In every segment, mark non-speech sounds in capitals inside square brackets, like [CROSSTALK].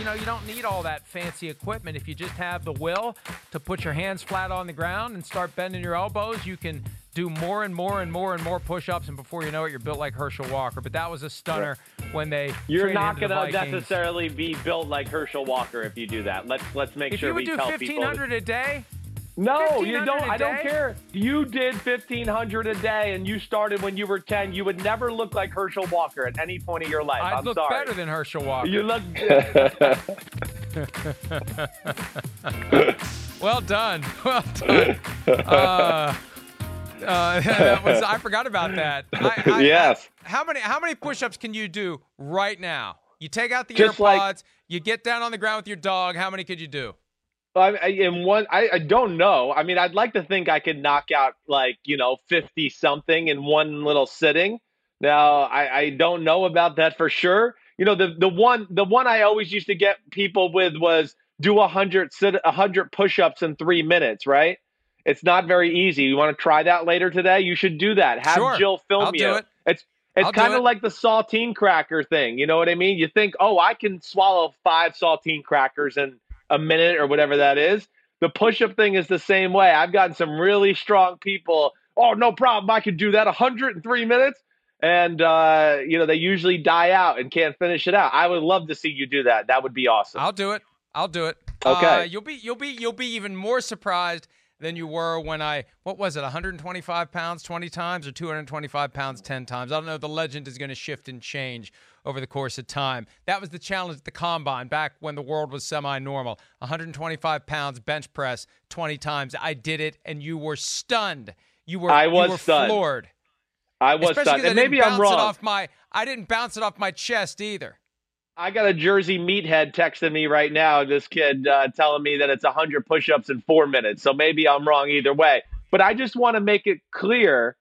you know, you don't need all that fancy equipment. If you just have the will to put your hands flat on the ground and start bending your elbows, you can do more and more and more and more push-ups, and before you know it, you're built like Herschel Walker. But that was a stunner when they. You're not going to necessarily be built like Herschel Walker if you do that. Let's let's make if sure we tell people. If you do tell 1500 a day. No, you don't. I don't care. You did 1500 a day and you started when you were 10. You would never look like Herschel Walker at any point of your life. I'd I'm look sorry. better than Herschel Walker. You look [LAUGHS] [LAUGHS] Well done. [LAUGHS] Well done. Uh, uh, that was, I forgot about that. I, I, yes. how many how many push-ups can you do right now? You take out the Just AirPods, like- you get down on the ground with your dog. How many could you do? I, I, in one, I, I don't know. I mean, I'd like to think I could knock out like you know fifty something in one little sitting. Now, I, I don't know about that for sure. You know, the the one the one I always used to get people with was do a hundred sit a hundred push-ups in three minutes. Right? It's not very easy. You want to try that later today? You should do that. Have Sure. Jill film I'll you. it. It's it's kind of it. like the saltine cracker thing. You know what I mean? You think, oh, I can swallow five saltine crackers in a minute or whatever that is. The push up thing is the same way. I've gotten some really strong people. Oh, no problem. I could do that 103 minutes. And, uh, you know, they usually die out and can't finish it out. I would love to see you do that. That would be awesome. I'll do it. I'll do it. Okay. Uh, you'll be you'll be you'll be even more surprised than you were when I what was it 125 pounds 20 times or 225 pounds 10 times. I don't know. The legend is going to shift and change over the course of time. That was the challenge at the combine back when the world was semi-normal. 125 pounds bench press 20 times. I did it, and you were stunned. You were I was were stunned. floored. I was Especially stunned. And didn't maybe I'm bounce wrong. It off my, I didn't bounce it off my chest either. I got a Jersey meathead texting me right now. This kid uh, telling me that it's 100 push-ups in four minutes. So maybe I'm wrong either way. But I just want to make it clear,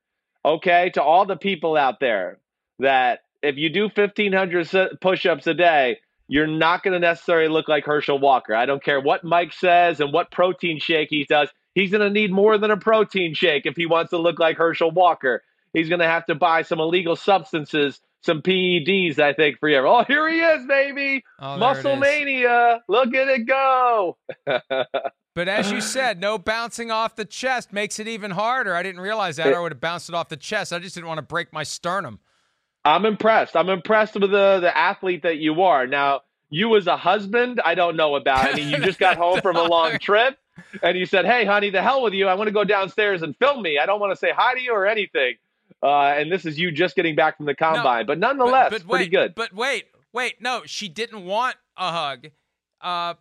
okay, to all the people out there that if you do 1,500 push-ups a day, you're not going to necessarily look like Herschel Walker. I don't care what Mike says and what protein shake he does. He's going to need more than a protein shake if he wants to look like Herschel Walker. He's going to have to buy some illegal substances, some PEDs, I think, for you. Oh, here he is, baby. Oh, Muscle is. mania. Look at it go. [LAUGHS] But as you [SIGHS] said, no bouncing off the chest makes it even harder. I didn't realize that. or I would have bounced it off the chest. I just didn't want to break my sternum. I'm impressed. I'm impressed with the, the athlete that you are. Now, you as a husband, I don't know about. I mean, you just got [LAUGHS] home from a long trip and you said, hey, honey, the hell with you. I want to go downstairs and film me. I don't want to say hi to you or anything. Uh, and this is you just getting back from the combine. but nonetheless, but, but pretty wait, good. But wait, wait, no, she didn't want a hug, uh,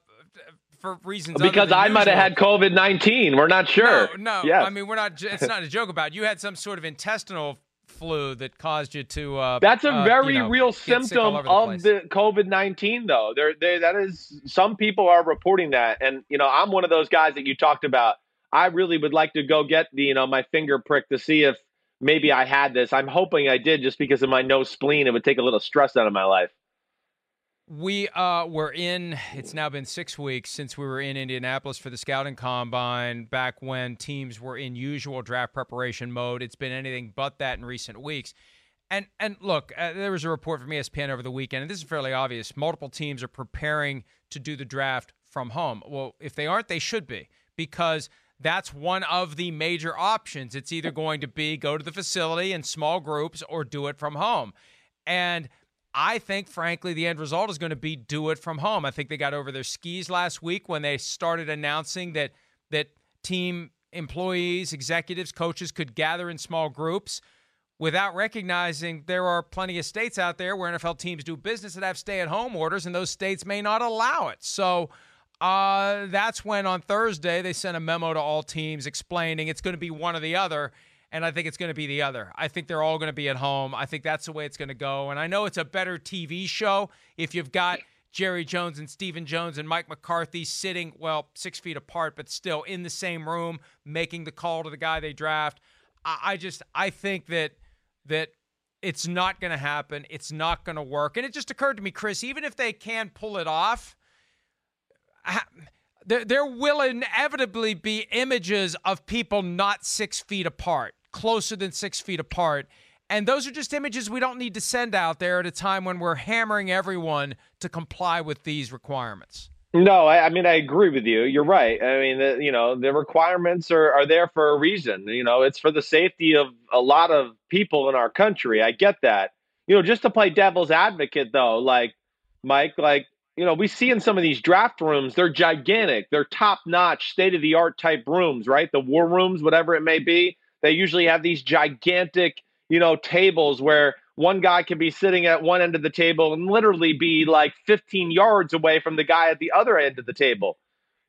for reasons because I might have had COVID 19. We're not sure. No, no. Yes. I mean, we're not. It's not a joke about. It. You had some sort of intestinal flu that caused you to. Uh, That's a uh, very you know, real get sick all symptom the of place. the COVID nineteen, though. There, there, that is. Some people are reporting that, and you know, I'm one of those guys that you talked about. I really would like to go get the, you know, my finger prick to see if maybe I had this. I'm hoping I did, just because of my no spleen. It would take a little stress out of my life. We uh, were in, it's now been six weeks since we were in Indianapolis for the scouting combine back when teams were in usual draft preparation mode. It's been anything but that in recent weeks. And and look, uh, there was a report from ESPN over the weekend, and this is fairly obvious. Multiple teams are preparing to do the draft from home. Well, if they aren't, they should be, because that's one of the major options. It's either going to be go to the facility in small groups or do it from home. And I think, frankly, the end result is going to be do it from home. I think they got over their skis last week when they started announcing that that team employees, executives, coaches could gather in small groups without recognizing there are plenty of states out there where NFL teams do business that have stay-at-home orders, and those states may not allow it. So uh, that's when on Thursday they sent a memo to all teams explaining it's going to be one or the other. And I think it's going to be the other. I think they're all going to be at home. I think that's the way it's going to go. And I know it's a better TV show if you've got Jerry Jones and Stephen Jones and Mike McCarthy sitting, well, six feet apart, but still in the same room, making the call to the guy they draft. I, I just, I think that that it's not going to happen. It's not going to work. And it just occurred to me, Chris, even if they can pull it off, there will inevitably be images of people not six feet apart, closer than six feet apart. And those are just images we don't need to send out there at a time when we're hammering everyone to comply with these requirements. No, I, I mean I agree with you. You're right. I mean, the, you know, the requirements are are there for a reason. You know, it's for the safety of a lot of people in our country. I get that. You know, just to play devil's advocate though, like Mike, like you know, we see in some of these draft rooms, they're gigantic, they're top notch, state of the art type rooms, right? The war rooms, whatever it may be. They usually have these gigantic, you know, tables where one guy can be sitting at one end of the table and literally be like 15 yards away from the guy at the other end of the table.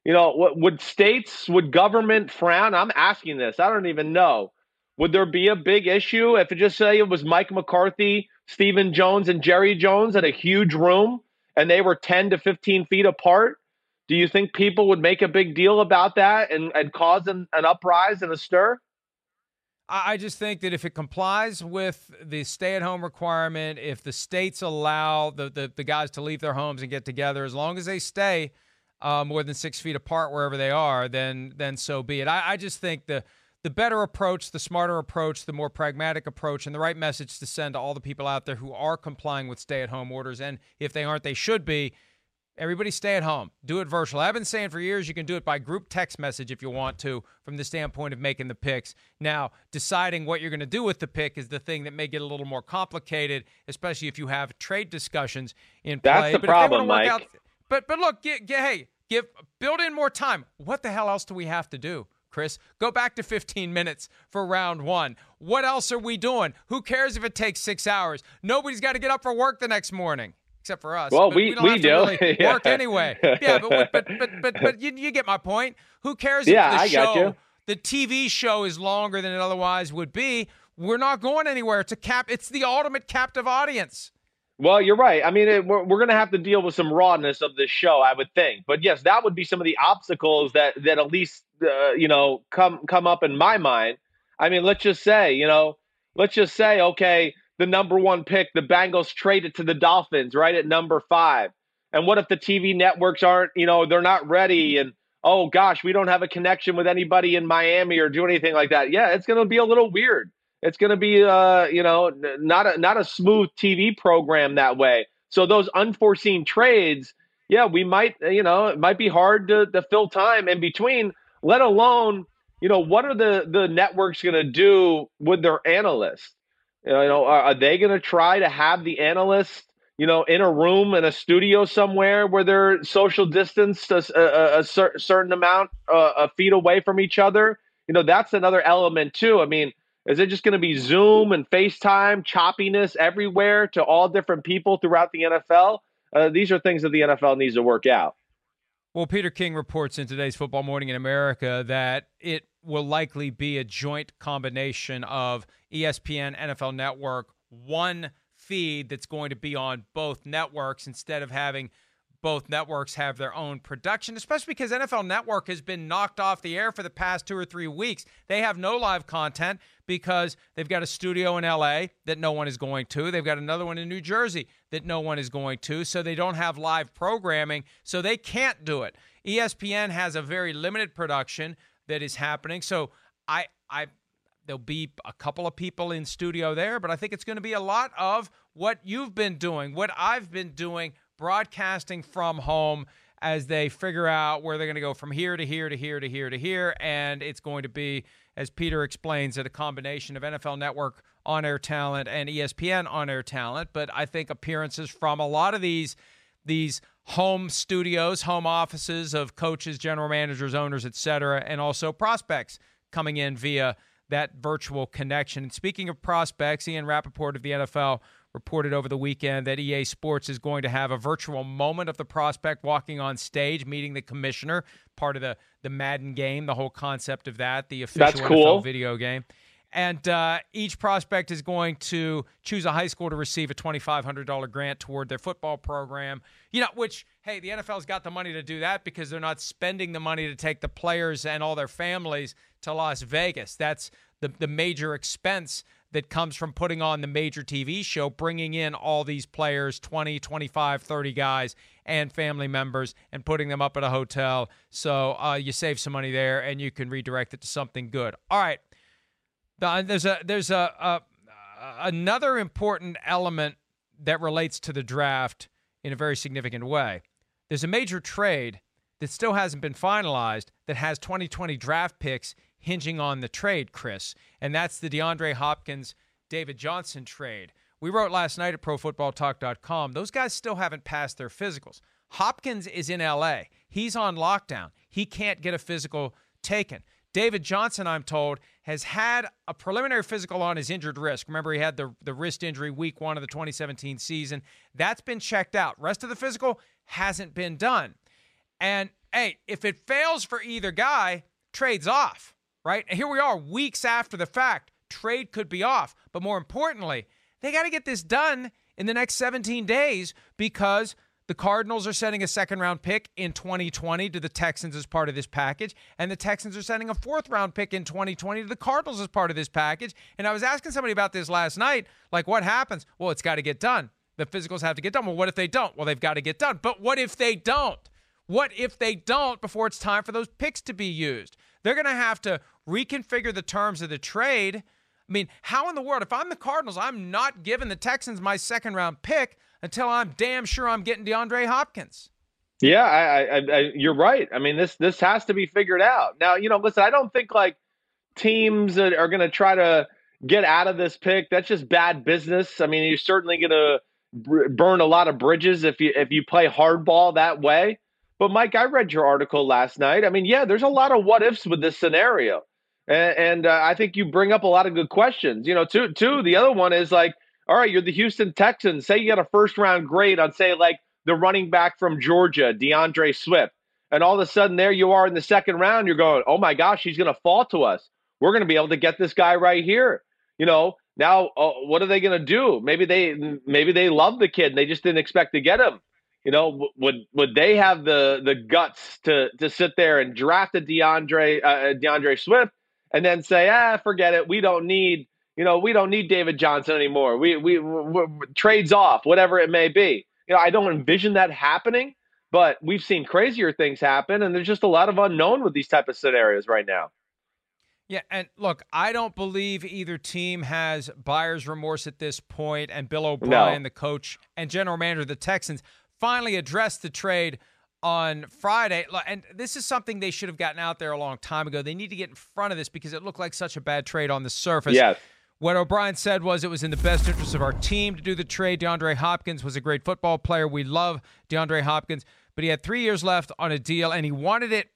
You know, would states, would government frown? I'm asking this. I don't even know. Would there be a big issue if it just say it was Mike McCarthy, Stephen Jones, and Jerry Jones in a huge room? and they were 10 to 15 feet apart, do you think people would make a big deal about that and, and cause an, an uprise and a stir? I just think that if it complies with the stay at home requirement, if the states allow the, the, the, guys to leave their homes and get together, as long as they stay uh, more than six feet apart wherever they are, then then so be it. I, I just think the the better approach, the smarter approach, the more pragmatic approach, and the right message to send to all the people out there who are complying with stay at home orders. And if they aren't, they should be. Everybody stay at home. Do it virtual. I've been saying for years you can do it by group text message if you want to, from the standpoint of making the picks. Now, deciding what you're going to do with the pick is the thing that may get a little more complicated, especially if you have trade discussions in play. That's the but problem, Mike. Out, but but look, get, get, hey, give build in more time. What the hell else do we have to do? Chris. Go back to 15 minutes for round one. What else are we doing? Who cares if it takes six hours? Nobody's got to get up for work the next morning. Except for us. Well, we, we, we do really [LAUGHS] yeah. work anyway. Yeah, but but but but, but you, you get my point. Who cares yeah, if the I show, got you. the TV show, is longer than it otherwise would be? We're not going anywhere. It's a cap. It's the ultimate captive audience. Well, you're right. I mean, it, we're, we're going to have to deal with some rawness of this show, I would think. But yes, that would be some of the obstacles that that at least uh, you know come come up in my mind. I mean, let's just say, you know, let's just say, okay, the number one pick, the Bengals traded to the Dolphins right at number five. And what if the TV networks aren't, you know, they're not ready and oh gosh, we don't have a connection with anybody in Miami or do anything like that. Yeah, it's going to be a little weird it's going to be uh, you know not a not a smooth TV program that way. So those unforeseen trades, yeah, we might you know it might be hard to, to fill time in between. Let alone you know what are the the networks going to do with their analysts? You know, are, are they going to try to have the analyst you know in a room in a studio somewhere where they're social distanced a, a, a cer- certain amount uh, of feet away from each other? You know, that's another element too. I mean is it just going to be Zoom and FaceTime, choppiness everywhere to all different people throughout the NFL? Uh, these are things that the NFL needs to work out. Well, Peter King reports in today's Football Morning in America that it will likely be a joint combination of ESPN, NFL Network, one feed that's going to be on both networks instead of having both networks have their own production, especially because NFL Network has been knocked off the air for the past two or three weeks. They have no live content because they've got a studio in LA that no one is going to. They've got another one in New Jersey that no one is going to. So they don't have live programming, so they can't do it. ESPN has a very limited production that is happening. So I I there'll be a couple of people in studio there, but I think it's going to be a lot of what you've been doing, what I've been doing broadcasting from home as they figure out where they're going to go from here to here to here to here to here. And it's going to be, as Peter explains, at a combination of NFL Network on air talent and ESPN on air talent. But I think appearances from a lot of these these home studios, home offices of coaches, general managers, owners, etc., and also prospects coming in via that virtual connection. And speaking of prospects, Ian Rapoport of the NFL reported over the weekend that EA Sports is going to have a virtual moment of the prospect walking on stage, meeting the commissioner, part of the the Madden game, the whole concept of that, the official cool. NFL video game. And uh, each prospect is going to choose a high school to receive a $2,500 grant toward their football program. You know, which, hey, the NFL's got the money to do that because they're not spending the money to take the players and all their families to Las Vegas. That's the, the major expense that comes from putting on the major TV show, bringing in all these players 20, 25, 30 guys and family members and putting them up at a hotel. So uh, you save some money there and you can redirect it to something good. All right. Uh, there's a there's a, a another important element that relates to the draft in a very significant way. There's a major trade that still hasn't been finalized that has 2020 draft picks hinging on the trade, Chris, and that's the DeAndre Hopkins David Johnson trade. We wrote last night at ProFootballTalk.com. Those guys still haven't passed their physicals. Hopkins is in LA. He's on lockdown. He can't get a physical taken. David Johnson, I'm told, has had a preliminary physical on his injured wrist. Remember, he had the, the wrist injury week one of the 2017 season. That's been checked out. Rest of the physical hasn't been done. And hey, if it fails for either guy, trades off, right? And here we are, weeks after the fact. Trade could be off. But more importantly, they got to get this done in the next 17 days because the Cardinals are sending a second round pick in 2020 to the Texans as part of this package, and the Texans are sending a fourth round pick in 2020 to the Cardinals as part of this package. And I was asking somebody about this last night like, what happens? Well, it's got to get done. The physicals have to get done. Well, what if they don't? Well, they've got to get done. But what if they don't? What if they don't before it's time for those picks to be used? They're going to have to reconfigure the terms of the trade. I mean, how in the world, if I'm the Cardinals, I'm not giving the Texans my second round pick until I'm damn sure I'm getting DeAndre Hopkins. Yeah, I, I, I, you're right. I mean, this this has to be figured out. Now, you know, listen, I don't think like teams are going to try to get out of this pick. That's just bad business. I mean, you're certainly going to burn a lot of bridges if you if you play hardball that way. But Mike, I read your article last night. I mean, yeah, there's a lot of what ifs with this scenario, and, and uh, I think you bring up a lot of good questions. You know, two Two, the other one is like, all right, you're the Houston Texans. Say you get a first round grade on, say, like the running back from Georgia, D'Andre Swift, and all of a sudden there you are in the second round. You're going, oh my gosh, he's going to fall to us. We're going to be able to get this guy right here. You know, now uh, what are they going to do? Maybe they maybe they love the kid and they just didn't expect to get him. You know, would would they have the the guts to to sit there and draft a D'Andre uh, D'Andre Swift and then say, ah, forget it, we don't need you know we don't need David Johnson anymore. We we, we trades off, whatever it may be. You know, I don't envision that happening, but we've seen crazier things happen, and there's just a lot of unknown with these type of scenarios right now. Yeah, and look, I don't believe either team has buyer's remorse at this point, and Bill O'Brien, no. the coach and general manager of the Texans, finally addressed the trade on Friday. And this is something they should have gotten out there a long time ago. They need to get in front of this because it looked like such a bad trade on the surface. Yes. What O'Brien said was it was in the best interest of our team to do the trade. DeAndre Hopkins was a great football player. We love DeAndre Hopkins, but he had three years left on a deal and he wanted it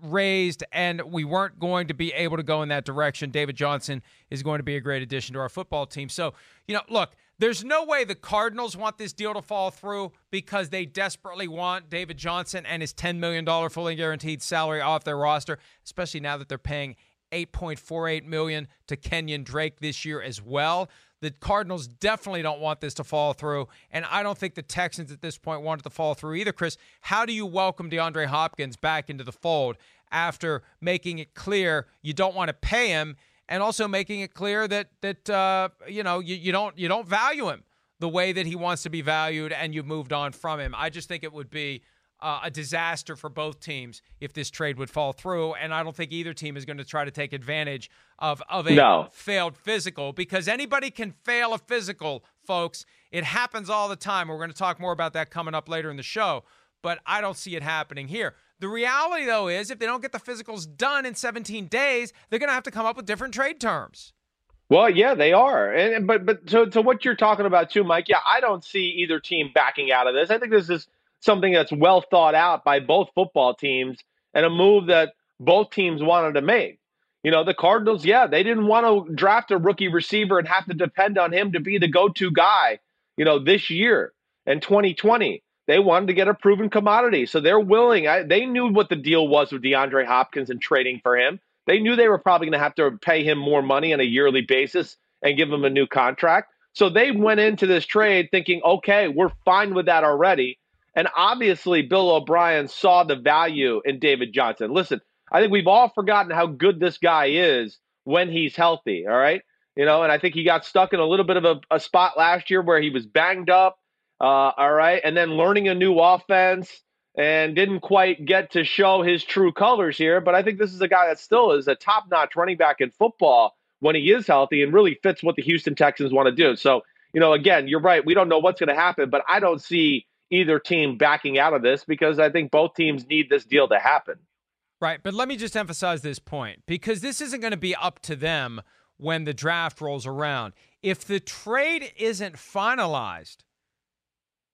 raised, and we weren't going to be able to go in that direction. David Johnson is going to be a great addition to our football team. So, you know, look, there's no way the Cardinals want this deal to fall through because they desperately want David Johnson and his $10 million fully guaranteed salary off their roster, especially now that they're paying 8.48 million to Kenyon Drake this year as well. The Cardinals definitely don't want this to fall through, and I don't think the Texans at this point want it to fall through either. Chris, how do you welcome DeAndre Hopkins back into the fold after making it clear you don't want to pay him? and also making it clear that that uh, you know you, you don't you don't value him the way that he wants to be valued, and you've moved on from him. I just think it would be uh, a disaster for both teams if this trade would fall through, and I don't think either team is going to try to take advantage of of a no. failed physical because anybody can fail a physical, folks. It happens all the time. We're going to talk more about that coming up later in the show, but I don't see it happening here. The reality, though, is if they don't get the physicals done in 17 days, they're going to have to come up with different trade terms. Well, yeah, they are, and but but to to what you're talking about too, Mike. Yeah, I don't see either team backing out of this. I think this is something that's well thought out by both football teams and a move that both teams wanted to make. You know, the Cardinals, yeah, they didn't want to draft a rookie receiver and have to depend on him to be the go-to guy. You know, this year and 2020. They wanted to get a proven commodity. So they're willing. I, they knew what the deal was with DeAndre Hopkins and trading for him. They knew they were probably going to have to pay him more money on a yearly basis and give him a new contract. So they went into this trade thinking, okay, we're fine with that already. And obviously, Bill O'Brien saw the value in David Johnson. Listen, I think we've all forgotten how good this guy is when he's healthy. All right. You know, and I think he got stuck in a little bit of a, a spot last year where he was banged up. Uh, all right. And then learning a new offense and didn't quite get to show his true colors here. But I think this is a guy that still is a top notch running back in football when he is healthy and really fits what the Houston Texans want to do. So, you know, again, you're right. We don't know what's going to happen, but I don't see either team backing out of this because I think both teams need this deal to happen. Right. But let me just emphasize this point because this isn't going to be up to them when the draft rolls around. If the trade isn't finalized,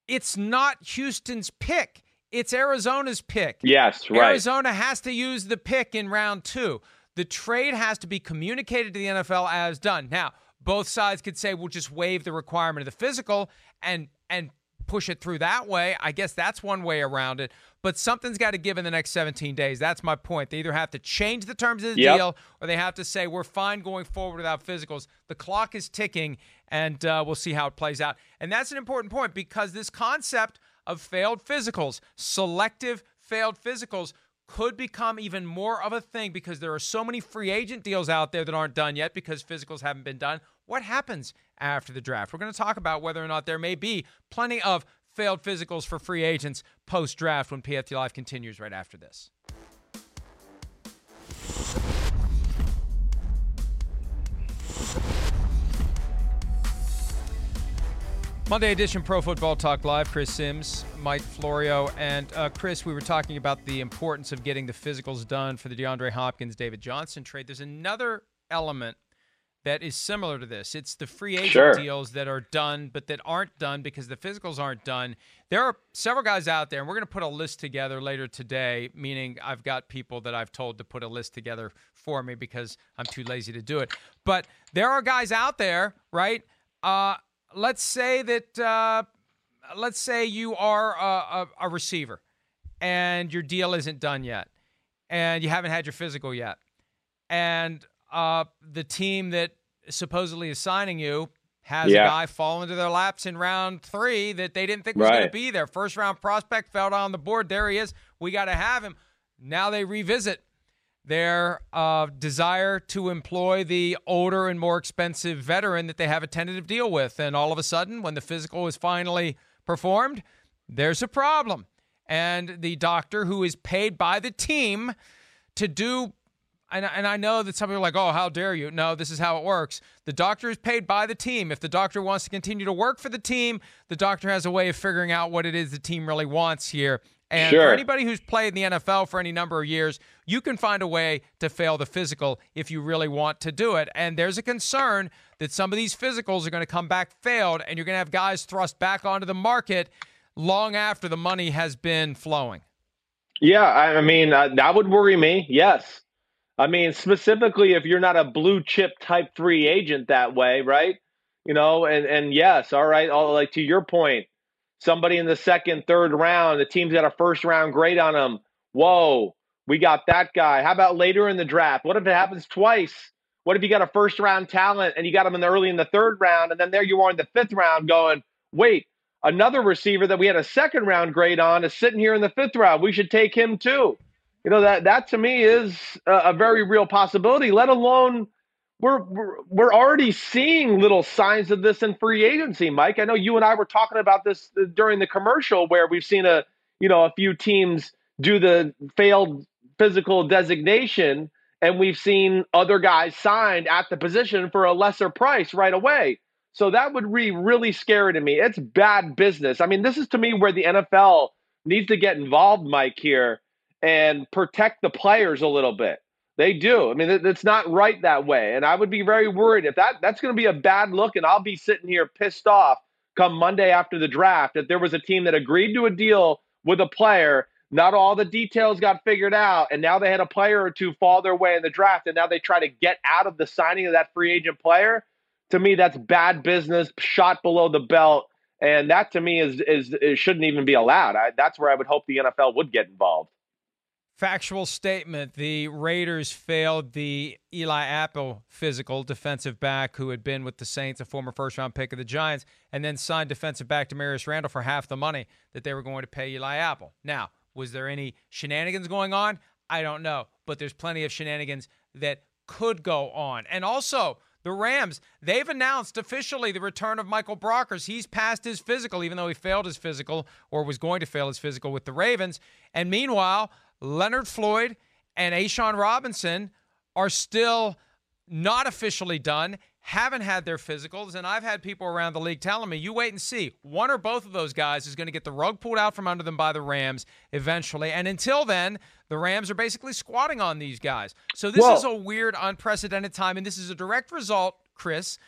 it's not Houston's pick. It's Arizona's pick. Yes, right. Arizona has to use the pick in round two. The trade has to be communicated to the NFL as done. Now, both sides could say we'll just waive the requirement of the physical and and push it through that way. I guess that's one way around it. But something's got to give in the next 17 days. That's my point. They either have to change the terms of the yep. deal or they have to say we're fine going forward without physicals. The clock is ticking, and uh, we'll see how it plays out. And that's an important point because this concept of failed physicals, selective failed physicals, could become even more of a thing because there are so many free agent deals out there that aren't done yet because physicals haven't been done. What happens after the draft? We're going to talk about whether or not there may be plenty of failed physicals for free agents post draft when PFT Live continues right after this. Monday edition Pro Football Talk Live. Chris Sims, Mike Florio, and uh, Chris. We were talking about the importance of getting the physicals done for the DeAndre Hopkins, David Johnson trade. There's another element that is similar to this. It's the free agent sure. deals that are done, but that aren't done because the physicals aren't done. There are several guys out there, and we're going to put a list together later today. Meaning, I've got people that I've told to put a list together for me because I'm too lazy to do it. But there are guys out there, right? Uh, let's say that uh, let's say you are a, a, a receiver and your deal isn't done yet and you haven't had your physical yet and uh, the team that supposedly is signing you has yeah. a guy fall into their laps in round three that they didn't think was right. going to be there. First round prospect fell on the board. There he is. We got to have him. Now they revisit their uh, desire to employ the older and more expensive veteran that they have a tentative deal with. And all of a sudden, when the physical is finally performed, there's a problem. And the doctor, who is paid by the team to do and, and I know that some people are like, oh, how dare you? No, this is how it works. The doctor is paid by the team. If the doctor wants to continue to work for the team, the doctor has a way of figuring out what it is the team really wants here. And sure. for anybody who's played in the NFL for any number of years, you can find a way to fail the physical if you really want to do it. And there's a concern that some of these physicals are going to come back failed, and you're going to have guys thrust back onto the market long after the money has been flowing. Yeah, I mean, uh, that would worry me. Yes. I mean, specifically if you're not a blue chip type free agent that way, right? You know, and and yes, all right, all like to your point, somebody in the second, third round, the team's got a first round grade on them. Whoa, we got that guy. How about later in the draft? What if it happens twice? What if you got a first round talent and you got him in the early in the third round, and then there you are in the fifth round going, wait, another receiver that we had a second round grade on is sitting here in the fifth round. We should take him too. You know that that to me is a, a very real possibility. Let alone we're, we're we're already seeing little signs of this in free agency, Mike. I know you and I were talking about this uh, during the commercial where we've seen a you know a few teams do the failed physical designation and we've seen other guys signed at the position for a lesser price right away. So that would be really scary to me. It's bad business. I mean, this is to me where the NFL needs to get involved, Mike, here and protect the players a little bit. They do. I mean, it's not right that way. And I would be very worried if that that's going to be a bad look. And I'll be sitting here pissed off come Monday after the draft that there was a team that agreed to a deal with a player. Not all the details got figured out. And now they had a player or two fall their way in the draft. And now they try to get out of the signing of that free agent player. To me, that's bad business, shot below the belt. And that to me is, is, shouldn't even be allowed. I, that's where I would hope the NFL would get involved factual statement the Raiders failed the Eli Apple physical defensive back who had been with the Saints, a former first round pick of the Giants, and then signed defensive back Damarious Randall for half the money that they were going to pay Eli Apple. Now, was there any shenanigans going on? I don't know, but there's plenty of shenanigans that could go on. And also, the Rams, they've announced officially the return of Michael Brockers. He's passed his physical, even though he failed his physical or was going to fail his physical with the Ravens. And meanwhile, Leonard Floyd and A'Shawn Robinson are still not officially done, haven't had their physicals, and I've had people around the league telling me, "You wait and see. One or both of those guys is going to get the rug pulled out from under them by the Rams eventually." And until then, the Rams are basically squatting on these guys. So this is a weird, unprecedented time, and this is a direct result, Chris,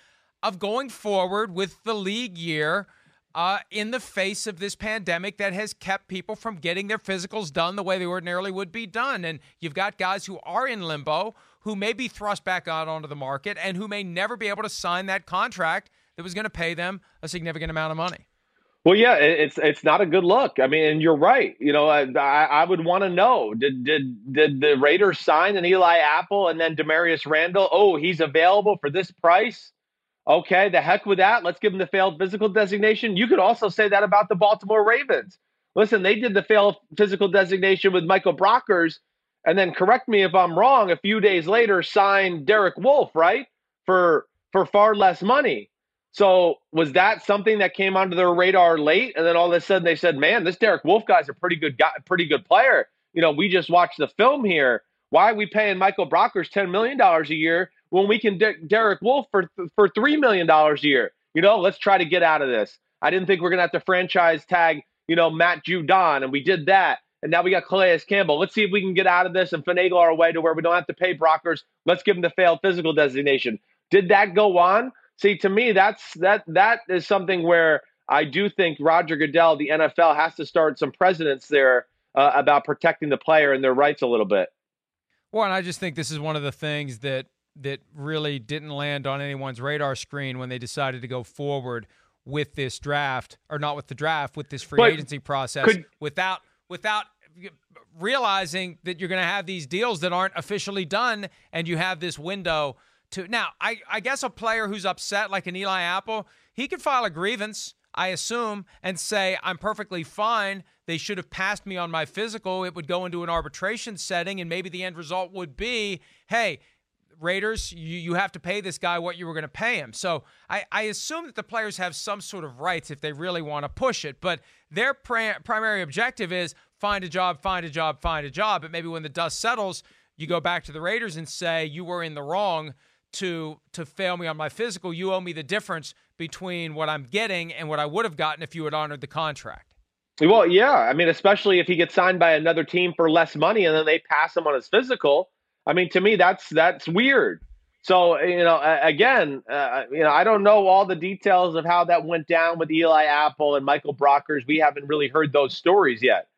of going forward with the league year. Uh, in the face of this pandemic that has kept people from getting their physicals done the way they ordinarily would be done. And you've got guys who are in limbo who may be thrust back out onto the market and who may never be able to sign that contract that was going to pay them a significant amount of money. Well, yeah, it's it's not a good look. I mean, and you're right. You know, I I would want to know did did did the Raiders sign an Eli Apple and then Damarious Randall? Oh, he's available for this price. Okay, the heck with that. Let's give him the failed physical designation. You could also say that about the Baltimore Ravens. Listen, they did the failed physical designation with Michael Brockers, and then correct me if I'm wrong. A few days later, signed Derek Wolfe, right, for for far less money. So was that something that came onto their radar late, and then all of a sudden they said, "Man, this Derek Wolfe guy's a pretty good guy, pretty good player." You know, we just watched the film here. Why are we paying Michael Brockers ten million dollars a year when we can De- Derek Wolfe for for three million dollars a year? You know, let's try to get out of this. I didn't think we are gonna have to franchise tag, you know, Matt Judon, and we did that. And now we got Calais Campbell. Let's see if we can get out of this and finagle our way to where we don't have to pay Brockers. Let's give him the failed physical designation. Did that go on? See, to me, that's that that is something where I do think Roger Goodell, the NFL, has to start some precedents there uh, about protecting the player and their rights a little bit. Well, and I just think this is one of the things that that really didn't land on anyone's radar screen when they decided to go forward with this draft, or not with the draft, with this free But agency process, could- without without realizing that you're going to have these deals that aren't officially done, and you have this window to. Now, I I guess a player who's upset, like an Eli Apple, he could file a grievance. I assume, and say, I'm perfectly fine. They should have passed me on my physical. It would go into an arbitration setting, and maybe the end result would be hey, Raiders, you, you have to pay this guy what you were going to pay him. So I, I assume that the players have some sort of rights if they really want to push it. But their pri- primary objective is find a job, find a job, find a job. But maybe when the dust settles, you go back to the Raiders and say, you were in the wrong to to fail me on my physical. You owe me the difference between what I'm getting and what I would have gotten if you had honored the contract. Well, yeah. I mean, especially if he gets signed by another team for less money and then they pass him on his physical. I mean, to me, that's that's weird. So you know, again, uh, you know, I don't know all the details of how that went down with Eli Apple and Michael Brockers. We haven't really heard those stories yet.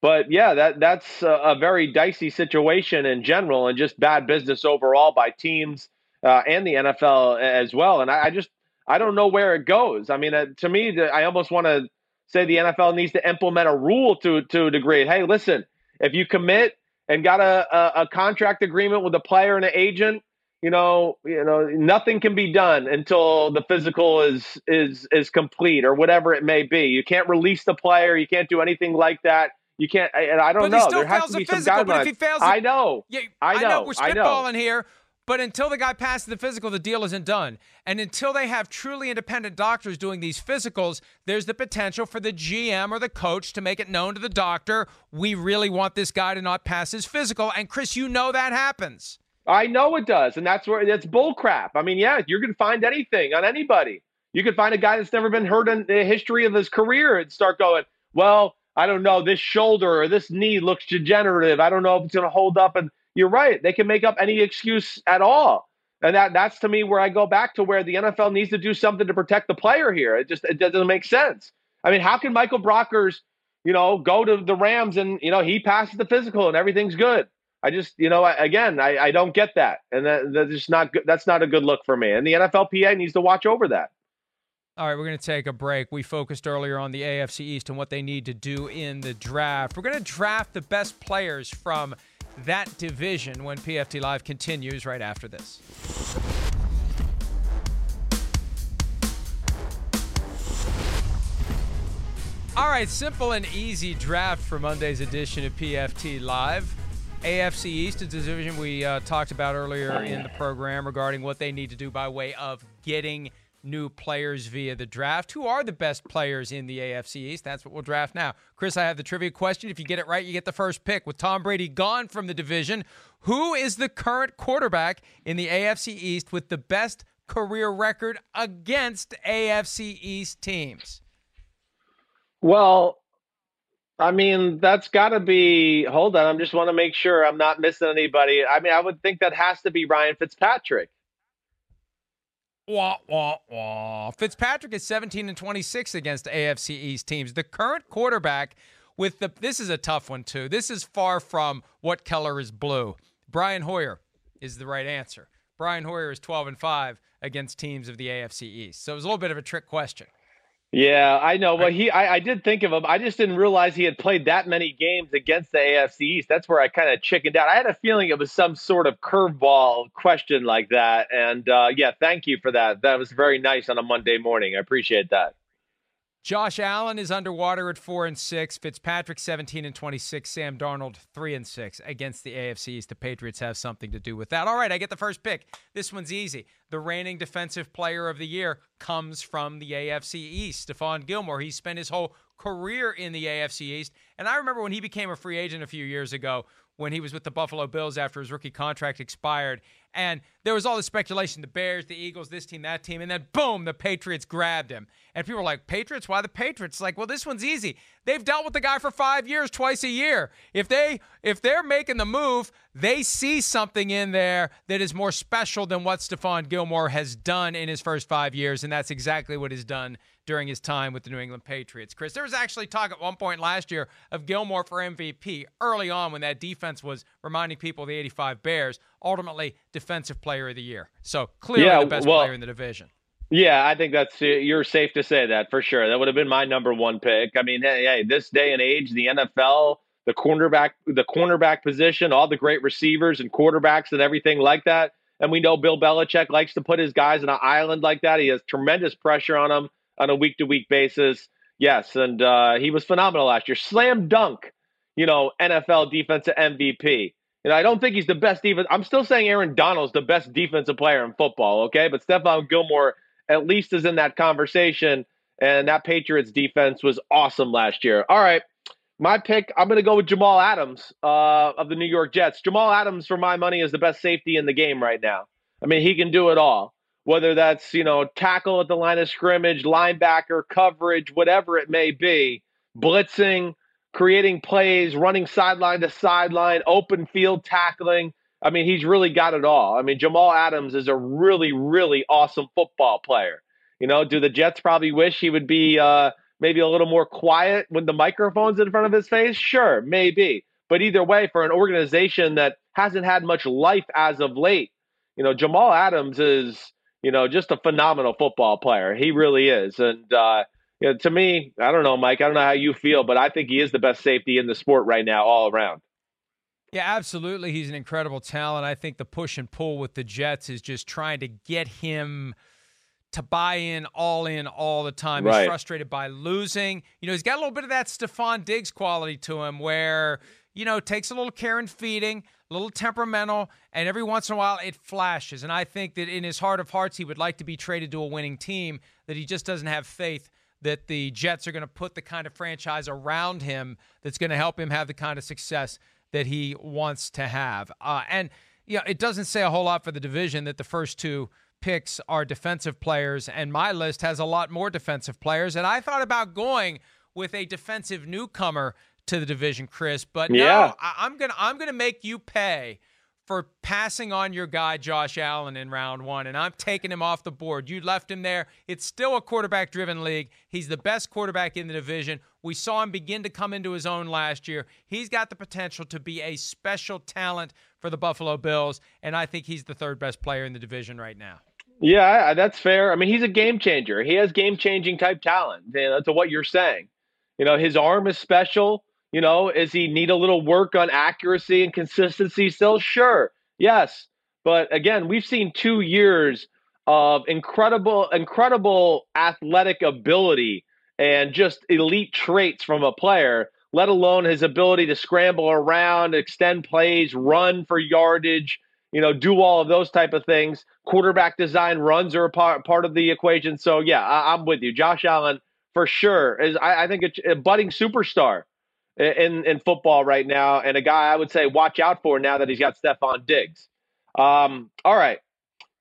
But yeah, that that's a, a very dicey situation in general, and just bad business overall by teams uh, and the NFL as well. And I, I just I don't know where it goes. I mean, uh, to me, I almost want to say the NFL needs to implement a rule to to a degree. Hey, listen, if you commit and got a, a, a contract agreement with a player and an agent, you know, you know, nothing can be done until the physical is is is complete or whatever it may be. You can't release the player. You can't do anything like that. You can't. And I don't But he know. still There has fails to be some physical, but if guidelines. he fails I know. Yeah, I know, we're spitballing here, but until the guy passes the physical, the deal isn't done. And until they have truly independent doctors doing these physicals, there's the potential for the GM or the coach to make it known to the doctor, we really want this guy to not pass his physical. And Chris, you know that happens. I know it does, and that's where that's bull crap. I mean, yeah, you can find anything on anybody. You could find a guy that's never been hurt in the history of his career and start going, well, I don't know, this shoulder or this knee looks degenerative. I don't know if it's going to hold up. And you're right; they can make up any excuse at all. And that that's to me where I go back to where the NFL needs to do something to protect the player here. It just it doesn't make sense. I mean, how can Michael Brockers, you know, go to the Rams and you know he passes the physical and everything's good? I just, you know, I, again, I, I don't get that, and that, that's just not good. That's not a good look for me. And the NFLPA needs to watch over that. All right, we're going to take a break. We focused earlier on the AFC East and what they need to do in the draft. We're going to draft the best players from that division when PFT Live continues right after this. All right, simple and easy draft for Monday's edition of PFT Live. AFC East, is a division we uh, talked about earlier in the program regarding what they need to do by way of getting new players via the draft. Who are the best players in the AFC East? That's what we'll draft now. Chris, I have the trivia question. If you get it right, you get the first pick. With Tom Brady gone from the division, who is the current quarterback in the AFC East with the best career record against AFC East teams? Well, I mean, that's got to be. Hold on, I just want to make sure I'm not missing anybody. I mean, I would think that has to be Ryan Fitzpatrick. Wah, wah, wah. Fitzpatrick is 17 and 26 against AFC East teams. The current quarterback with the this is a tough one too. This is far from what color is blue. Brian Hoyer is the right answer. Brian Hoyer is 12 and 5 against teams of the AFC East. So it was a little bit of a trick question. Yeah, I know. Well, he, I, I did think of him. I just didn't realize he had played that many games against the AFC East. That's where I kind of chickened out. I had a feeling it was some sort of curveball question like that. And uh, yeah, thank you for that. That was very nice on a Monday morning. I appreciate that. Josh Allen is underwater at four and six. Fitzpatrick seventeen and twenty six. Sam Darnold three and six against the AFC East. The Patriots have something to do with that. All right, I get the first pick. This one's easy. The reigning defensive player of the year comes from the AFC East. Stephon Gilmore. He spent his whole career in the AFC East, and I remember when he became a free agent a few years ago when he was with the Buffalo Bills after his rookie contract expired. And there was all this speculation the Bears, the Eagles, this team, that team. And then, boom, the Patriots grabbed him. And people were like, Patriots? Why the Patriots? Like, well, this one's easy. They've dealt with the guy for five years, twice a year. If they if they're making the move, they see something in there that is more special than what Stephon Gilmore has done in his first five years. And that's exactly what he's done during his time with the New England Patriots. Chris, there was actually talk at one point last year of Gilmore for MVP early on when that defense was reminding people of the 85 Bears, ultimately defensive player of the year. So clearly yeah, the best well, player in the division. Yeah, I think that's you're safe to say that for sure. That would have been my number one pick. I mean, hey, hey this day and age, the NFL, the cornerback, the cornerback position, all the great receivers and quarterbacks and everything like that. And we know Bill Belichick likes to put his guys in an island like that. He has tremendous pressure on them on a week to week basis. Yes, and uh, he was phenomenal last year. Slam dunk, you know, NFL defensive MVP. And I don't think he's the best defense. I'm still saying Aaron Donald's the best defensive player in football, okay? But Stephon Gilmore at least is in that conversation. And that Patriots defense was awesome last year. All right. My pick, I'm going to go with Jamal Adams uh, of the New York Jets. Jamal Adams, for my money, is the best safety in the game right now. I mean, he can do it all whether that's, you know, tackle at the line of scrimmage, linebacker, coverage, whatever it may be, blitzing, creating plays, running sideline to sideline, open field tackling. I mean, he's really got it all. I mean, Jamal Adams is a really, really awesome football player. You know, do the Jets probably wish he would be uh, maybe a little more quiet when the microphone's in front of his face? Sure, maybe. But either way, for an organization that hasn't had much life as of late, you know, Jamal Adams is you know, just a phenomenal football player. He really is. And, uh, you know, to me, I don't know, Mike, I don't know how you feel, but I think he is the best safety in the sport right now, all around. Yeah, absolutely. He's an incredible talent. I think the push and pull with the Jets is just trying to get him to buy in, all in, all the time. Right. He's frustrated by losing. You know, he's got a little bit of that Stefon Diggs quality to him where, you know, takes a little care and feeding, a little temperamental, and every once in a while it flashes. And I think that in his heart of hearts, he would like to be traded to a winning team, that he just doesn't have faith that the Jets are going to put the kind of franchise around him that's going to help him have the kind of success that he wants to have. Uh, and, you know, it doesn't say a whole lot for the division that the first two picks are defensive players, and my list has a lot more defensive players. And I thought about going with a defensive newcomer to the division, Chris. But yeah. no, I, am gonna I'm gonna make you pay for passing on your guy Josh Allen in round one, and I'm taking him off the board. You left him there. It's still a quarterback driven league. He's the best quarterback in the division. We saw him begin to come into his own last year. He's got the potential to be a special talent for the Buffalo Bills, and I think he's the third best player in the division right now. Yeah, that's fair. I mean, he's a game changer. He has game changing type talent. To what you're saying. You know, his arm is special. You know, is he need a little work on accuracy and consistency still? Sure. Yes. But again, we've seen two years of incredible, incredible athletic ability and just elite traits from a player, let alone his ability to scramble around, extend plays, run for yardage. you know, do all of those type of things. Quarterback design runs are a part, part of the equation. So yeah, I, am with you. Josh Allen for sure is I, I think a, a budding superstar in in football right now, and a guy I would say watch out for now that he's got Stefon Diggs. Um, all right,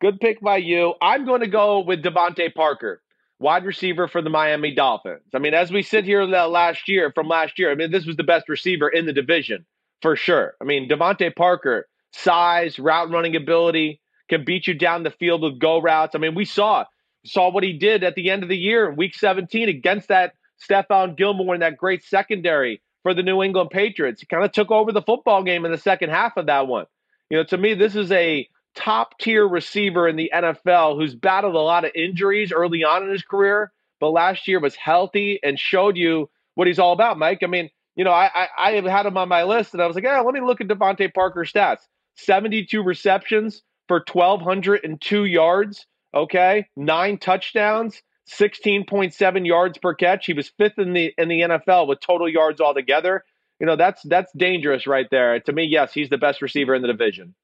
good pick by you. I'm going to go with DeVante Parker, wide receiver for the Miami Dolphins. I mean, as we sit here last year from last year, I mean, this was the best receiver in the division for sure. I mean, DeVante Parker, size, route running ability, can beat you down the field with go routes. I mean, we saw saw what he did at the end of the year Week 17 against that Stephon Gilmore and that great secondary for the New England Patriots. He kind of took over the football game in the second half of that one. You know, to me, this is a top tier receiver in the NFL who's battled a lot of injuries early on in his career, but last year was healthy and showed you what he's all about, Mike. I mean, you know, I, I, I have had him on my list, and I was like, yeah, let me look at DeVante Parker's stats 72 receptions for 1,202 yards, okay, nine touchdowns. 16.7 yards per catch. He was fifth in the in the NFL with total yards altogether. You know, that's that's dangerous right there. To me, yes, he's the best receiver in the division.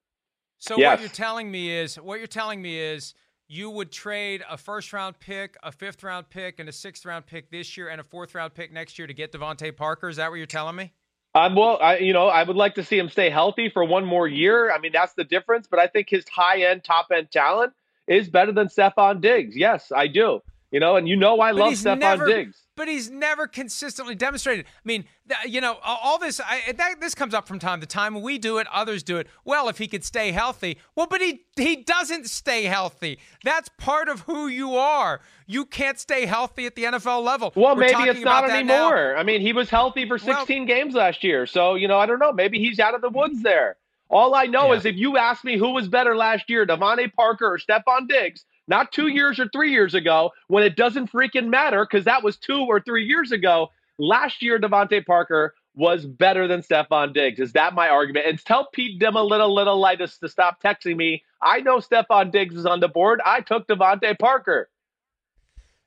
So yes. what you're telling me is what you're telling me is you would trade a first round pick, a fifth round pick, and a sixth round pick this year and a fourth round pick next year to get DeVante Parker. Is that what you're telling me? Um, well, I, you know, I would like to see him stay healthy for one more year. I mean, that's the difference. But I think his high end, top end talent is better than Stefon Diggs. Yes, I do. You know, and you know I but love Stefon never, Diggs. But he's never consistently demonstrated. I mean, you know, all this I, that, this comes up from time to time. We do it, others do it. Well, if he could stay healthy, well, but he he doesn't stay healthy. That's part of who you are. You can't stay healthy at the NFL level. Well, We're maybe it's not anymore. Now. I mean, he was healthy for 16 well, games last year, so you know, I don't know. Maybe he's out of the woods there. All I know yeah. is if you ask me who was better last year, DeVante Parker or Stefon Diggs, not two years or three years ago when it doesn't freaking matter because that was two or three years ago. Last year, DeVante Parker was better than Stefon Diggs. Is that my argument? And tell Pete Dim a little, little lightus to stop texting me. I know Stefon Diggs is on the board. I took DeVante Parker.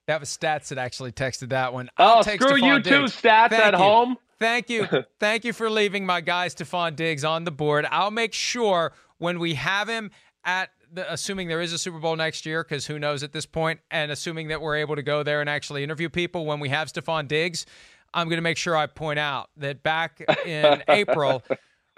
That was Stats that actually texted that one. Oh, screw Stefon you Diggs. too, Stats Thank at you. home. Thank you. [LAUGHS] Thank you for leaving my guy Stefon Diggs on the board. I'll make sure when we have him at assuming there is a Super Bowl next year, because who knows at this point, and assuming that we're able to go there and actually interview people when we have Stefon Diggs, I'm going to make sure I point out that back in [LAUGHS] April,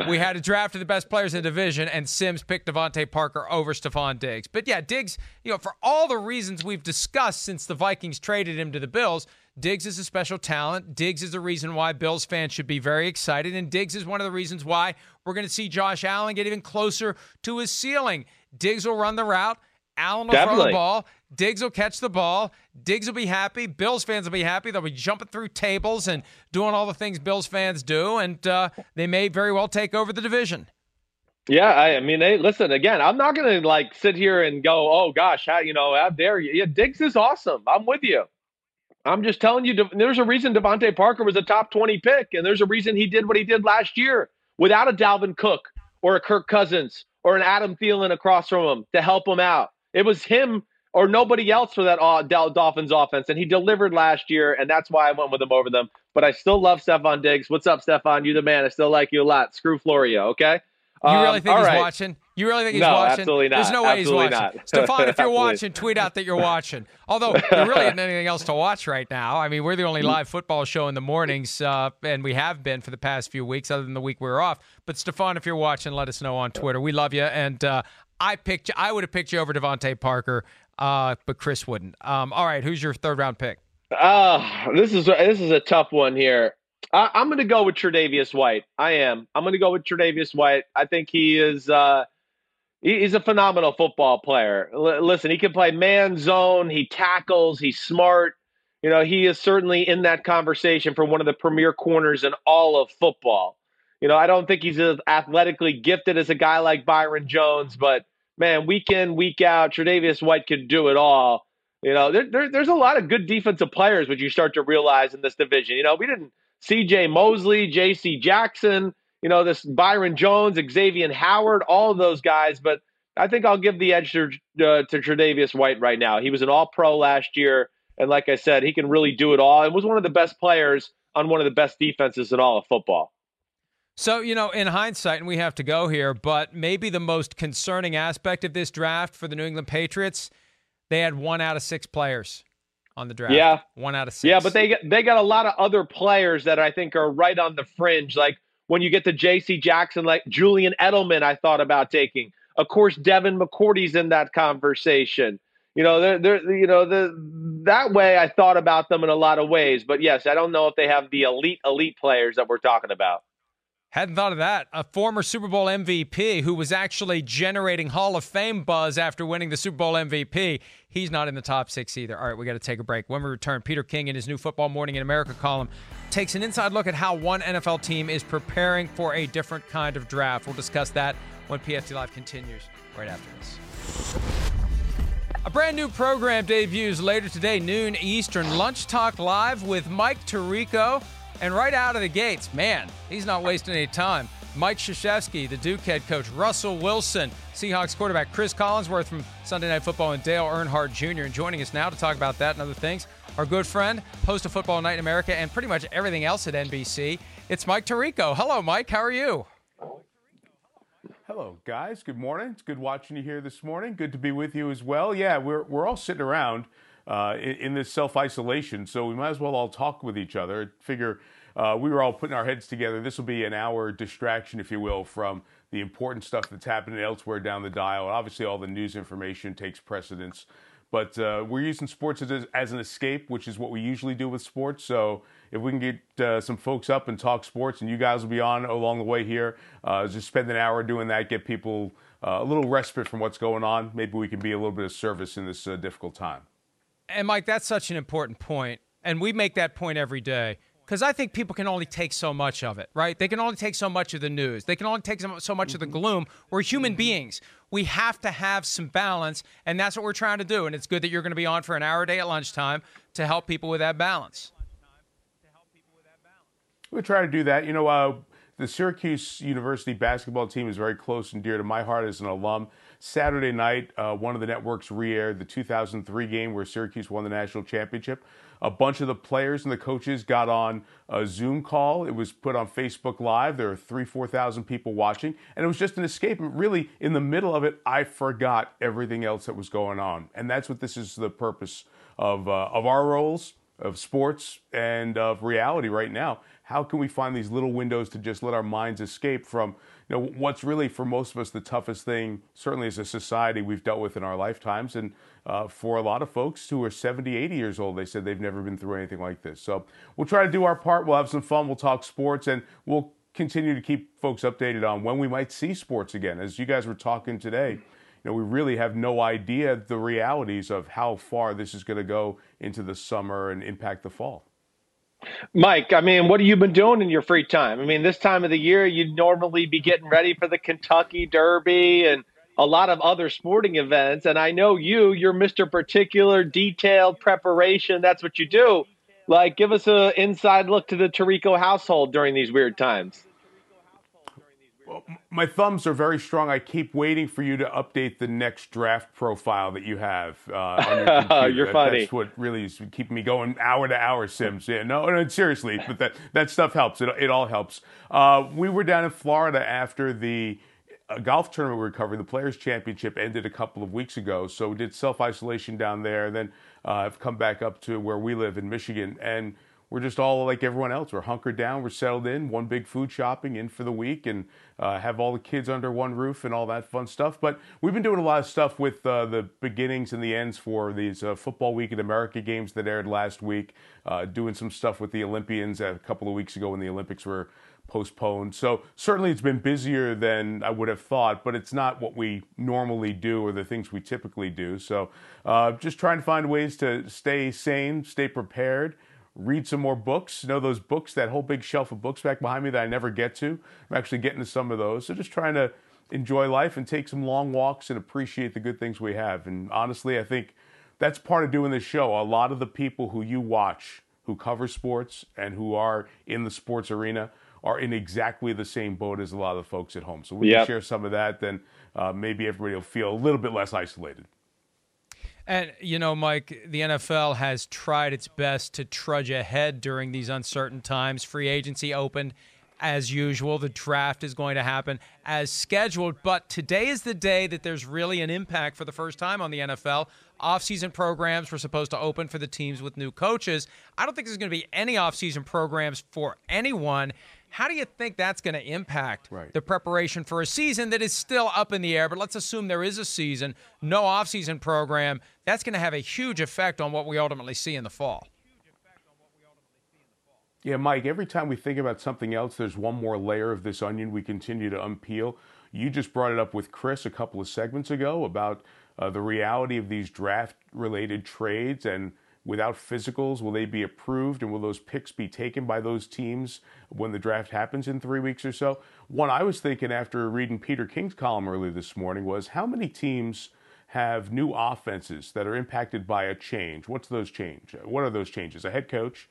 we had a draft of the best players in the division, and Simms picked DeVante Parker over Stefon Diggs. But yeah, Diggs, you know, for all the reasons we've discussed since the Vikings traded him to the Bills, Diggs is a special talent. Diggs is the reason why Bills fans should be very excited. And Diggs is one of the reasons why we're going to see Josh Allen get even closer to his ceiling. Diggs will run the route. Allen will Definitely. throw the ball. Diggs will catch the ball. Diggs will be happy. Bills fans will be happy. They'll be jumping through tables and doing all the things Bills fans do, and uh, they may very well take over the division. Yeah, I, I mean, hey, listen again. I'm not going to like sit here and go, "Oh gosh, how you know, how dare you?" Yeah, Diggs is awesome. I'm with you. I'm just telling you, there's a reason DeVante Parker was a top 20 pick, and there's a reason he did what he did last year without a Dalvin Cook or a Kirk Cousins or an Adam Thielen across from him to help him out. It was him or nobody else for that uh, Dolphins offense, and he delivered last year, and that's why I went with him over them. But I still love Stefon Diggs. What's up, Stefon? You the man. I still like you a lot. Screw Florio, okay? You really um, think he's right. watching? You really think he's no, watching? Absolutely not. There's no way absolutely he's watching. Stefon, if you're [LAUGHS] watching, tweet out that you're watching. Although there really isn't anything else to watch right now. I mean, we're the only live football show in the mornings, uh, and we have been for the past few weeks, other than the week we were off. But Stefon, if you're watching, let us know on Twitter. We love you, and uh, I picked. You, I would have picked you over DeVante Parker, uh, but Chris wouldn't. Um, all right, who's your third round pick? Uh, this is this is a tough one here. I, am going to go with Tre'Davious White. I am. I'm going to go with Tre'Davious White. I think he is. Uh, he's a phenomenal football player. L- listen, he can play man zone. He tackles. He's smart. You know, he is certainly in that conversation for one of the premier corners in all of football. You know, I don't think he's as athletically gifted as a guy like Byron Jones, but man, week in, week out, Tre'Davious White can do it all. You know, there, there, there's a lot of good defensive players, which you start to realize in this division. You know, we didn't C.J. Mosley, J.C. Jackson, you know, this Byron Jones, Xavier Howard, all of those guys. But I think I'll give the edge to, uh, to Tre'Davious White right now. He was an All Pro last year, and like I said, he can really do it all, and was one of the best players on one of the best defenses in all of football. So, you know, in hindsight, and we have to go here, but maybe the most concerning aspect of this draft for the New England Patriots, they had one out of six players on the draft. Yeah. One out of six. Yeah, but they they got a lot of other players that I think are right on the fringe. Like when you get to J.C. Jackson, like Julian Edelman, I thought about taking. Of course, Devin McCourty's in that conversation. You know, they're, they're you know the that way I thought about them in a lot of ways. But yes, I don't know if they have the elite elite players that we're talking about. Hadn't thought of that. A former Super Bowl MVP who was actually generating Hall of Fame buzz after winning the Super Bowl MVP. He's not in the top six either. All right, we got to take a break. When we return, Peter King in his new Football Morning in America column takes an inside look at how one NFL team is preparing for a different kind of draft. We'll discuss that when PFT Live continues right after this. A brand new program debuts later today, noon Eastern. Lunch Talk Live with Mike Tirico. And right out of the gates, man, he's not wasting any time. Mike Krzyzewski, the Duke head coach, Russell Wilson, Seahawks quarterback Chris Collinsworth from Sunday Night Football, and Dale Earnhardt Jr. And joining us now to talk about that and other things, our good friend, host of Football Night in America, and pretty much everything else at NBC. It's Mike Tirico. Hello, Mike. How are you? Hello, guys. Good morning. It's good watching you here this morning. Good to be with you as well. Yeah, we're we're all sitting around uh, in, in, this self isolation, so we might as well all talk with each other. Figure uh, we were all putting our heads together. This will be an hour distraction, if you will, from the important stuff that's happening elsewhere down the dial. Obviously, all the news information takes precedence. But uh, we're using sports as, as, an escape, which is what we usually do with sports. So if we can get uh, some folks up and talk sports, and you guys will be on along the way here, uh, just spend an hour doing that, get people uh, a little respite from what's going on. Maybe we can be a little bit of service in this uh, difficult time. And Mike, that's such an important point, and we make that point every day because I think people can only take so much of it, right? They can only take so much of the news. They can only take so much of the mm-hmm. gloom. We're human mm-hmm. beings. We have to have some balance, and that's what we're trying to do. And it's good that you're going to be on for an hour a day at lunchtime to help people with that balance. We try to do that. You know, uh, the Syracuse University basketball team is very close and dear to my heart as an alum. Saturday night, uh, one of the networks re aired the 2003 game where Syracuse won the national championship. A bunch of the players and the coaches got on a Zoom call. It was put on Facebook Live. There were three, 4,000 people watching. And it was just an escape. Really, in the middle of it, I forgot everything else that was going on. And that's what this is the purpose of, uh, of our roles, of sports, and of reality right now. How can we find these little windows to just let our minds escape from you know what's really for most of us the toughest thing, certainly as a society we've dealt with in our lifetimes, and uh, for a lot of folks who are 70, 80 years old, they said they've never been through anything like this. So we'll try to do our part. We'll have some fun. We'll talk sports, and we'll continue to keep folks updated on when we might see sports again. As you guys were talking today, know, we really have no idea the realities of how far this is going to go into the summer and impact the fall. Mike, I mean, what have you been doing in your free time? I mean, this time of the year, you'd normally be getting ready for the Kentucky Derby and a lot of other sporting events. And I know you, you're Mr. Particular, detailed preparation. That's what you do. Like, give us an inside look to the Tirico household during these weird times. Well, my thumbs are very strong. I keep waiting for you to update the next draft profile that you have uh, on your [LAUGHS] computer. You're that, funny. That's what really is keeping me going hour to hour, Simms. Yeah, no, no, seriously, but that, that stuff helps. It, it all helps. Uh, we were down in Florida after the a golf tournament we were covering, the Players Championship, ended a couple of weeks ago. So we did self isolation down there. Then uh, I've come back up to where we live in Michigan, and we're just all like everyone else. We're hunkered down. We're settled in. One big food shopping in for the week, and uh, have all the kids under one roof and all that fun stuff. But we've been doing a lot of stuff with uh, the beginnings and the ends for these uh, Football Week in America games that aired last week. Uh, doing some stuff with the Olympians a couple of weeks ago when the Olympics were postponed. So certainly it's been busier than I would have thought, but it's not what we normally do or the things we typically do. So uh, just trying to find ways to stay sane, stay prepared. Read some more books. You know those books, that whole big shelf of books back behind me that I never get to. I'm actually getting to some of those. So just trying to enjoy life and take some long walks and appreciate the good things we have. And honestly, I think that's part of doing this show. A lot of the people who you watch who cover sports and who are in the sports arena are in exactly the same boat as a lot of the folks at home. So we yep. can share some of that, then uh, maybe everybody will feel a little bit less isolated. And, you know, Mike, the NFL has tried its best to trudge ahead during these uncertain times. Free agency opened as usual. The draft is going to happen as scheduled. But today is the day that there's really an impact for the first time on the NFL. Offseason programs were supposed to open for the teams with new coaches. I don't think there's going to be any offseason programs for anyone. How do you think that's going to impact right. the preparation for a season that is still up in the air? But let's assume there is a season, no offseason program. That's going to have a huge effect on what we ultimately see in the fall. Yeah, Mike, every time we think about something else, there's one more layer of this onion we continue to unpeel. You just brought it up with Chris a couple of segments ago about uh, the reality of these draft related trades and without physicals, will they be approved and will those picks be taken by those teams when the draft happens in three weeks or so? One I was thinking after reading Peter King's column early this morning was how many teams have new offenses that are impacted by a change? What's those change? What are those changes? A head coach,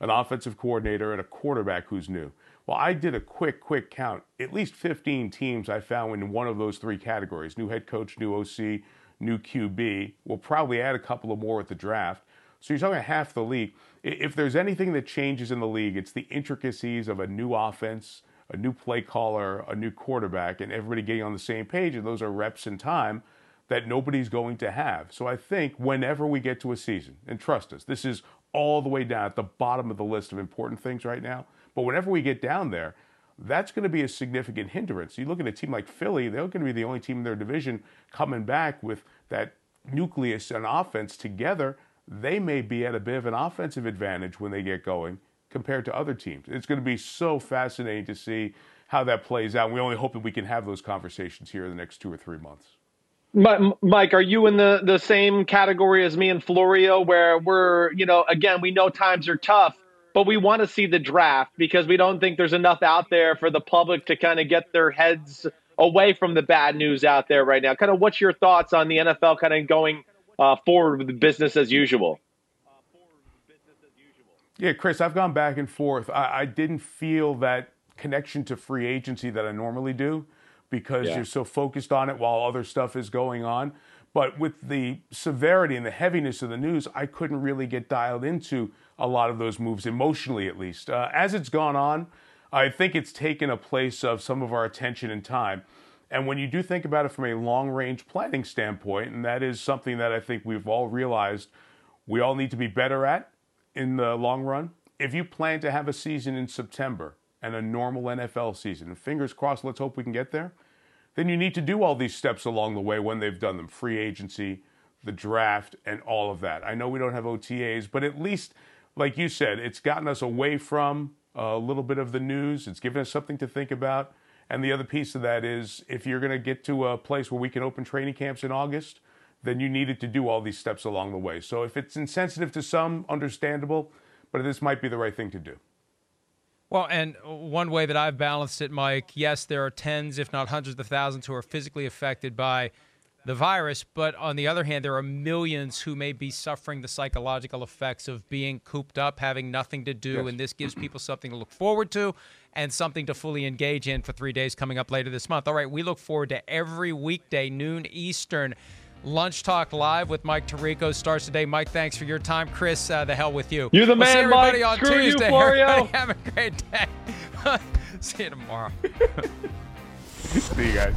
an offensive coordinator, and a quarterback who's new. Well, I did a quick, quick count. At least 15 teams I found in one of those three categories new head coach, new OC, new QB. We'll probably add a couple of more at the draft. So you're talking half the league. If there's anything that changes in the league, it's the intricacies of a new offense, a new play caller, a new quarterback, and everybody getting on the same page. And those are reps and time that nobody's going to have. So I think whenever we get to a season, and trust us, this is all the way down at the bottom of the list of important things right now. But whenever we get down there, that's going to be a significant hindrance. You look at a team like Philly, they're going to be the only team in their division coming back with that nucleus and offense together they may be at a bit of an offensive advantage when they get going compared to other teams. It's going to be so fascinating to see how that plays out. We only hope that we can have those conversations here in the next two or three months. Mike, are you in the, the same category as me and Florio, where we're, you know, again, we know times are tough, but we want to see the draft because we don't think there's enough out there for the public to kind of get their heads away from the bad news out there right now. Kind of what's your thoughts on the NFL kind of going uh, forward with business as usual. Yeah, Chris, I've gone back and forth. I, I, didn't feel that connection to free agency that I normally do because yeah. you're so focused on it while other stuff is going on. But with the severity and the heaviness of the news, I couldn't really get dialed into a lot of those moves, emotionally at least. Uh, as it's gone on, I think it's taken a place of some of our attention and time. And when you do think about it from a long range planning standpoint, and that is something that I think we've all realized we all need to be better at in the long run. If you plan to have a season in September and a normal NFL season, fingers crossed, let's hope we can get there, then you need to do all these steps along the way when they've done them free agency, the draft, and all of that. I know we don't have OTAs, but at least, like you said, it's gotten us away from a little bit of the news, it's given us something to think about. And the other piece of that is if you're going to get to a place where we can open training camps in August, then you needed to do all these steps along the way. So if it's insensitive to some, understandable, but this might be the right thing to do. Well, and one way that I've balanced it, Mike, yes, there are tens, if not hundreds of thousands, who are physically affected by the virus. But on the other hand, there are millions who may be suffering the psychological effects of being cooped up, having nothing to do. Yes. And this gives people something to look forward to and something to fully engage in for three days coming up later this month. All right, we look forward to every weekday, noon Eastern. Lunch Talk Live with Mike Tirico starts today. Mike, thanks for your time. Chris, uh, the hell with you. You're the we'll man, Mike. On Screw Tuesday. you, [LAUGHS] Florio. Everybody have a great day. [LAUGHS] see you tomorrow. [LAUGHS] see you guys.